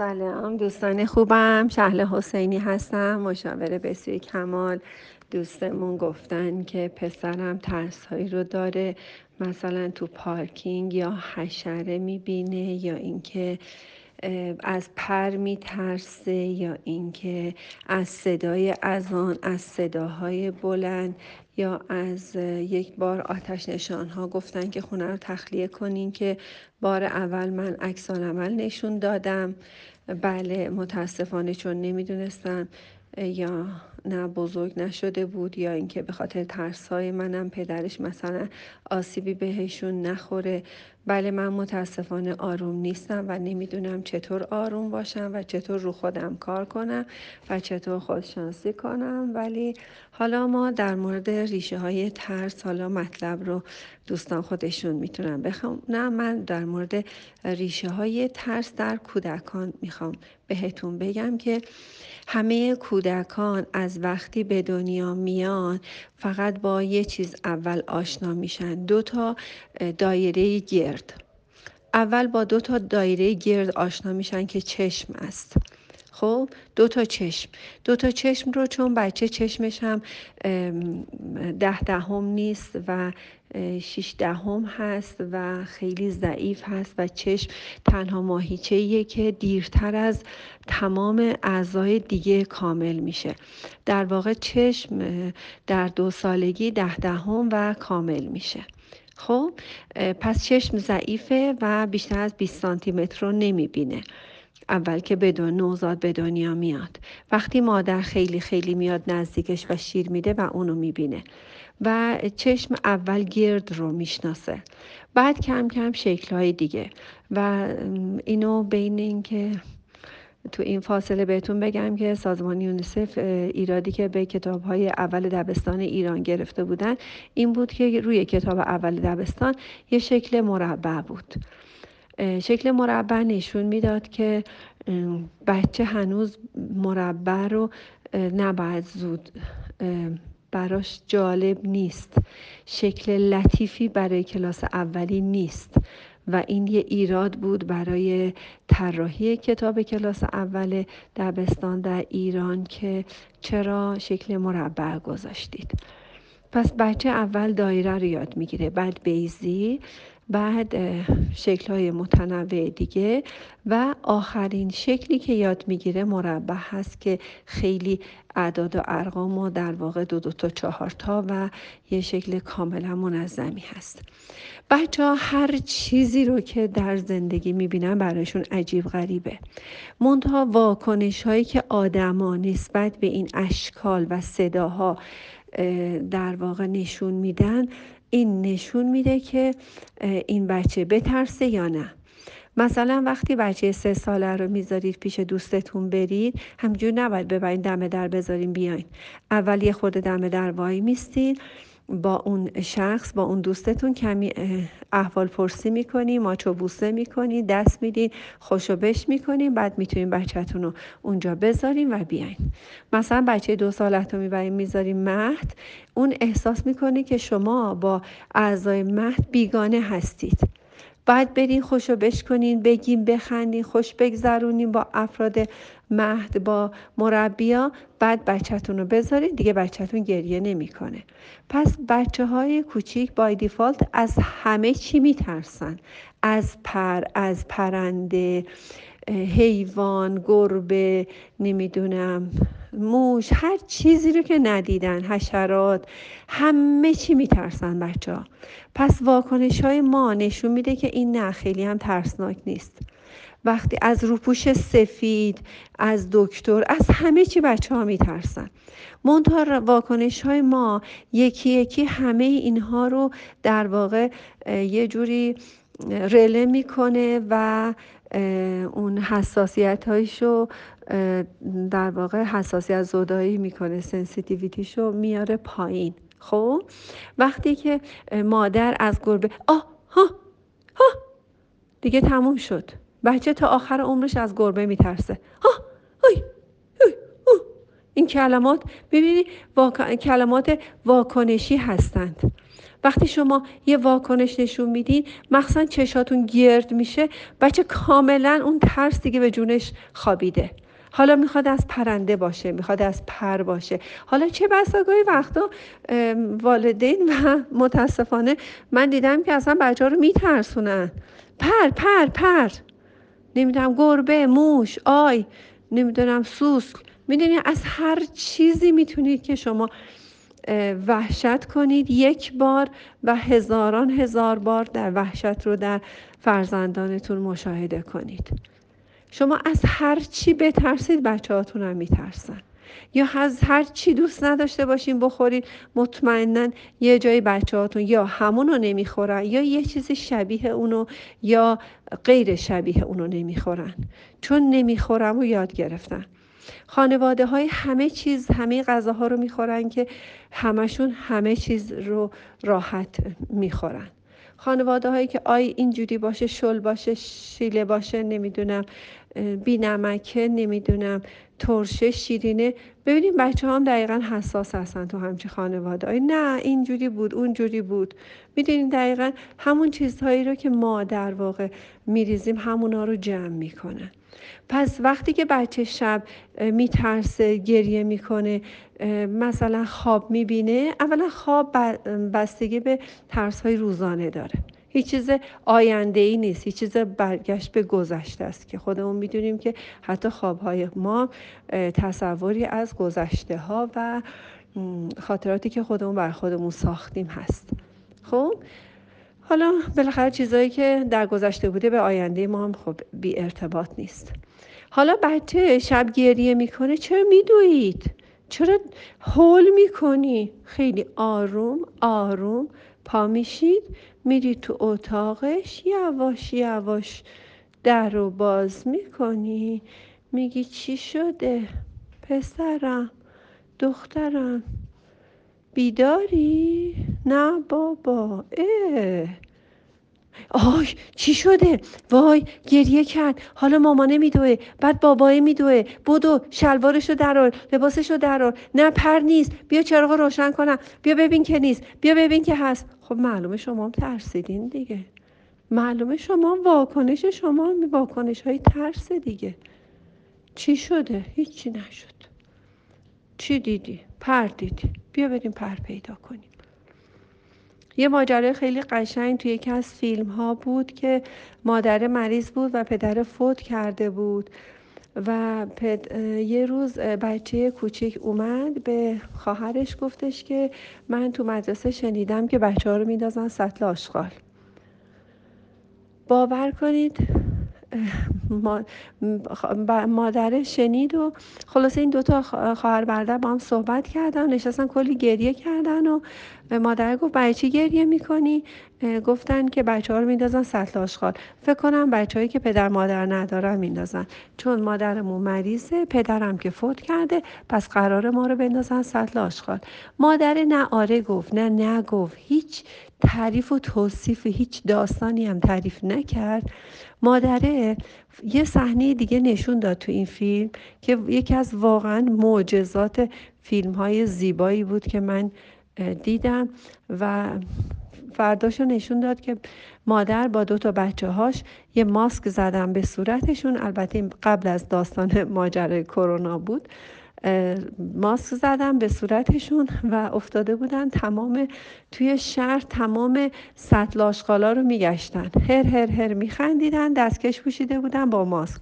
سلام دوستان خوبم. شهل حسینی هستم مشاور بسیار کمال. دوستمون گفتن که پسرم ترس هایی رو داره. مثلا تو پارکینگ یا حشره می‌بینه یا اینکه از پر میترسه یا اینکه از صدای اذان از صداهای بلند یا از یک بار آتش نشان ها گفتن که خونه رو تخلیه کنین که بار اول من عکس عمل نشون دادم. بله متاسفانه چون نمی‌دونستم یا نه بزرگ نشده بود یا اینکه به خاطر ترس های منم پدرش مثلا آسیبی بهشون نخوره. بله من متاسفانه آروم نیستم و نمی‌دونم چطور آروم باشم و چطور رو خودم کار کنم و چطور خودشانسی کنم. ولی حالا ما در مورد ریشه های ترس حالا مطلب رو دوستان خودشون می‌تونم بخوام نه من در مورد ریشه های ترس در کودکان می‌خوام بهتون بگم که همه کودکان از وقتی به دنیا میان فقط با یه چیز اول آشنا میشن دو تا دایره گرد. اول با دو تا دایره گرد آشنا میشن که چشم است. خب دو تا چشم. دو تا چشم رو چون بچه چشمش هم ده دهم نیست و شیش دهم هست و خیلی ضعیف هست و چشم تنها ماهیچه که دیرتر از تمام اعضای دیگه کامل میشه. در واقع چشم در دو سالگی ده دهم و کامل میشه. خب پس چشم ضعیفه و بیشتر از 20 سانتی متر رو نمی‌بینه. اول که بدون نوزاد به دنیا میاد. وقتی مادر خیلی خیلی میاد نزدیکش و شیر میده و اونو می‌بینه. و چشم اول گرد رو می‌شناسه. بعد کم کم شکلهای دیگه. و اینو بین اینکه تو این فاصله بهتون بگم که سازمان یونیسف ایرادی که به کتاب های اول دبستان ایران گرفته بودن این بود که روی کتاب اول دبستان یه شکل مربع بود. شکل مربع نشون می‌داد که بچه هنوز مربع رو نباید زود براش جالب نیست. شکل لطیفی برای کلاس اولی نیست و این یه ایراد بود برای طراحی کتاب کلاس اول دبستان در ایران که چرا شکل مربع گذاشتید. پس بچه اول دایره رو یاد می‌گیره. بعد بیزی بعد شکل های متنوع دیگه و آخرین شکلی که یاد می‌گیره مربع هست که خیلی اعداد و ارقام و در واقع دو دو تا چهار تا و یه شکل کاملا منظمی هست. بچه ها هر چیزی رو که در زندگی می‌بینن برایشون عجیب غریبه. منتها واکنش هایی که آدما نسبت به این اشکال و صداها در واقع نشون میدن این نشون میده که این بچه بترسه یا نه. مثلا وقتی بچه سه ساله رو می‌ذارید پیش دوستتون برید همجور نباید ببرین دم در بذارین بیاین. اول یه خورده دم در وای میستین. با اون شخص با اون دوستتون کمی احوال پرسی می‌کنی ماچو بوسه می‌کنی دست میدین خوشو بش می‌کنین بعد می‌تونین بچهتون رو اونجا بذارین و بیاین. مثلا بچه دو سالت رو می‌برین می‌ذارین مهد. اون احساس می‌کنه که شما با اعضای مهد بیگانه هستید. بعد برین خوشو بشکنین بگین بخندین خوش بگذرونین با افراد مهد با مربیا بعد بچهتون رو بذارین دیگه بچهتون گریه نمی‌کنه. پس بچه های کوچیک بای دیفالت از همه چی میترسن. از پر از پرنده حیوان گربه نمی‌دونم موش هر چیزی رو که ندیدن حشرات همه چی میترسن بچه ها پس واکنش های ما نشون میده که این نه خیلی هم ترسناک نیست. وقتی از روپوش سفید از دکتر از همه چی بچه ها میترسن. منتها واکنش های ما یکی یکی همه اینها رو در واقع یه جوری رله می‌کنه و اون حساسیت هایشو در واقع حساسیت زدایی می‌کنه سنسیتیویتیشو میاره پایین. خب؟ وقتی که مادر از گربه آه ها ها دیگه تموم شد. بچه تا آخر عمرش از گربه میترسه. ها این کلمات ببینید کلمات واکنشی هستند. وقتی شما یه واکنش نشون میدین مخصوصا چشاتون گرد میشه بچه کاملا اون ترس دیگه به جونش خوابیده. حالا می‌خواد از پرنده باشه می‌خواد از پر باشه. حالا چه بسا گاهی وقتا والدین و متاسفانه من دیدم که اصلا بچه رو میترسونن. پر پر پر. نمی‌دونم گربه موش آی نمی‌دونم سوسک. می‌دونی از هر چیزی می‌تونید که شما وحشت کنید یک بار و هزاران هزار بار در وحشت رو در فرزندانتون مشاهده کنید. شما از هر چی بترسید بچه هاتون هم میترسن. یا از هر چی دوست نداشته باشین بخورید مطمئنا یه جای بچه یا همون رو نمی‌خورن یا یه چیزی شبیه اونو یا غیر شبیه اونو نمی‌خورن. چون نمی‌خورم و یاد گرفتن. خانواده های همه چیز همه غذاها رو می‌خورن که همشون همه چیز رو راحت می‌خورن. خانواده هایی که آی اینجوری باشه شل باشه شیله باشه نمی‌دونم بی نمکه نمی‌دونم ترشه شیرینه. ببینیم بچه هم دقیقا حساس هستن تو همچه خانواده آی نه اینجوری بود اونجوری بود. می‌دونیم دقیقا همون چیزهایی رو که ما در واقع میریزیم همونا رو جمع می‌کنن. پس وقتی که بچه شب میترسه گریه می‌کنه مثلا خواب می‌بینه اولا خواب بستگی به ترس های روزانه داره. هیچ چیز آینده ای نیست هیچ چیز برگشت به گذشته است که خودمون می‌دونیم که حتی خوابهای ما تصوری از گذشته ها و خاطراتی که خودمون بر خودمون ساختیم هست. خب؟ حالا بالاخره چیزایی که در گذشته بوده به آینده ما هم خب بی ارتباط نیست. حالا بچه شب گریه می‌کنه چرا میدوید چرا هول می‌کنی؟ خیلی آروم آروم پا میشید میری تو اتاقش یواش یواش در رو باز می‌کنی میگی چی شده؟ پسرم دخترم بیداری؟ نه بابا اه. آی چی شده؟ وای گریه کرد. حالا مامانه میدوه بعد بابای میدوه. بودو شلوارشو درار لباسشو درار نه پر نیست. بیا چراغ روشن کنم. بیا ببین که نیست. بیا ببین که هست. خب معلومه شما هم ترسیدین دیگه. معلومه شما واکنش شما واکنش های ترس دیگه. چی شده؟ هیچی نشد. چی دیدی؟ پر دیدی. بیا بریم پر پیدا کنیم. یه ماجرای خیلی قشنگ توی یکی از فیلم ها بود که مادر مریض بود و پدر فوت کرده بود و یه روز بچه کوچیک اومد به خواهرش گفتش که من تو مدرسه شنیدم که بچه ها رو میندازن سطل آشغال. باور کنید مادر شنید و خلاصه این دوتا خواهر برادر با هم صحبت کردن نشستن کلی گریه کردن و مادر گفت برای گریه می‌کنی؟ گفتن که بچه ها رو میندازن سطل آشغال. فکر کنم بچههایی که پدر مادر ندارن میندازن. چون مادرمون مریضه پدرم که فوت کرده پس قرار ما رو بندازن سطل آشغال. مادر نه آره گفت نه نگفت. هیچ تعریف و توصیف هیچ داستانی هم تعریف نکرد. مادره یه صحنه دیگه نشون داد تو این فیلم که یکی از واقعا معجزات فیلم های زیبایی بود که من دیدم و فرداشو نشون داد که مادر با دو تا بچه هاش یه ماسک زدن به صورتشون. البته قبل از داستان ماجرای کرونا بود. ماسک زدن به صورتشون و افتاده بودن تمام توی شهر تمام سطل آشغالا رو میگشتن. هر هر هر میخندیدن دستکش پوشیده بودن با ماسک.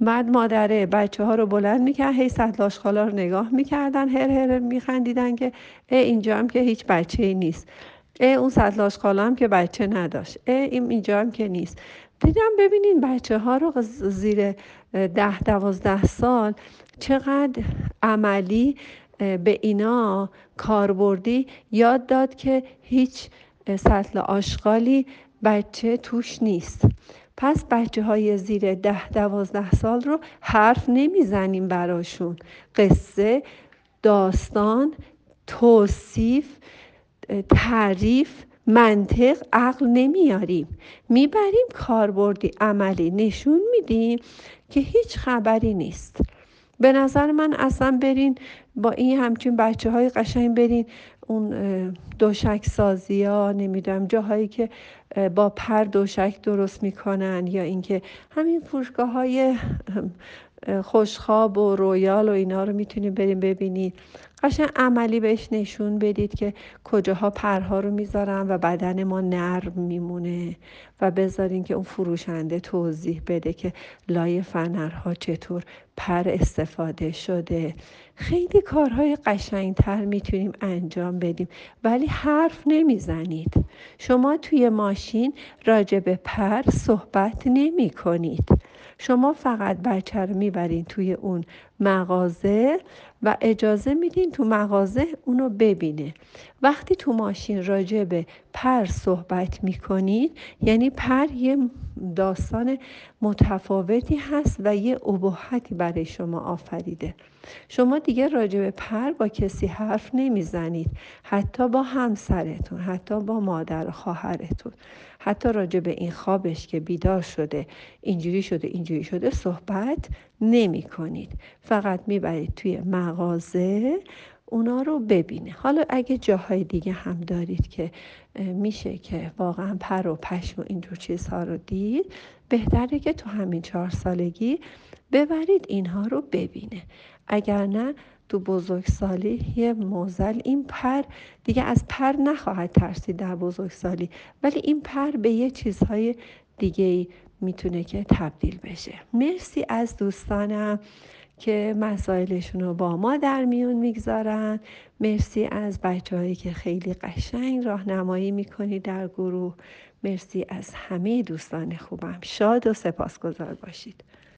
بعد مادره بچه ها رو بلند می‌کرد هی سطل آشغالا رو نگاه می‌کردن. هر هر میخندیدن که ای اینجا هم که هیچ بچه ای نیست. ای اون سطل آشغالا هم که بچه نداشت. ای اینجا هم که نیست. دیدم ببینین بچه ها رو زیر ده دوازده سال چقدر عملی به اینا کاربردی یاد داد که هیچ سطل آشغالی بچه توش نیست. پس بچه های زیر ده دوازده سال رو حرف نمی‌زنیم براشون. قصه داستان توصیف تعریف منطق عقل نمیاریم. می‌بریم کاربردی عملی نشون میدیم که هیچ خبری نیست. به نظر من اصلا برین با این همچین بچه های قشنگ برین اون دوشک سازی ها نمی‌دونم جاهایی که با پر دوشک درست می‌کنن یا اینکه همین فروشگاه های خوشخواب و رویال و اینا رو می‌تونید بریم ببینید. قشن عملی بهش نشون بدید که کجاها پرها رو می‌ذارن و بدن ما نرم میمونه و بذارین که اون فروشنده توضیح بده که لای فنرها چطور پر استفاده شده. خیلی کارهای قشنگتر می‌تونیم انجام بدیم ولی حرف نمی‌زنید. شما توی ماشین راجع به پر صحبت نمی کنید شما فقط بچه رو می‌برین توی اون مغازه و اجازه میدین تو مغازه اونو ببینه. وقتی تو ماشین راجع به پر صحبت می‌کنید یعنی پر یه داستان متفاوتی هست و یه ابهتی برای شما آفریده. شما دیگه راجع به پر با کسی حرف نمی‌زنید. حتی با همسرتون حتی با مادر خواهرتون. حتی راجع به این خوابش که بیدار شده اینجوری شده اینجوری شده صحبت نمی کنید. فقط می‌برید توی مغازه اونا رو ببینه. حالا اگه جاهای دیگه هم دارید که میشه که واقعا پر و پشم و اینجور چیزها رو دید بهتره که تو همین چهار سالگی ببرید اینها رو ببینه. اگر نه تو بزرگسالی یه موزل. این پر دیگه از پر نخواهد ترسید در بزرگسالی ولی این پر به یه چیزهای دیگه می‌تونه که تبدیل بشه. مرسی از دوستانم که مسائلشون رو با ما در میون می‌گذارن. مرسی از بچه که خیلی قشنگ راهنمایی می‌کنی در گروه. مرسی از همه دوستان خوبم. شاد و سپاسگزار باشید.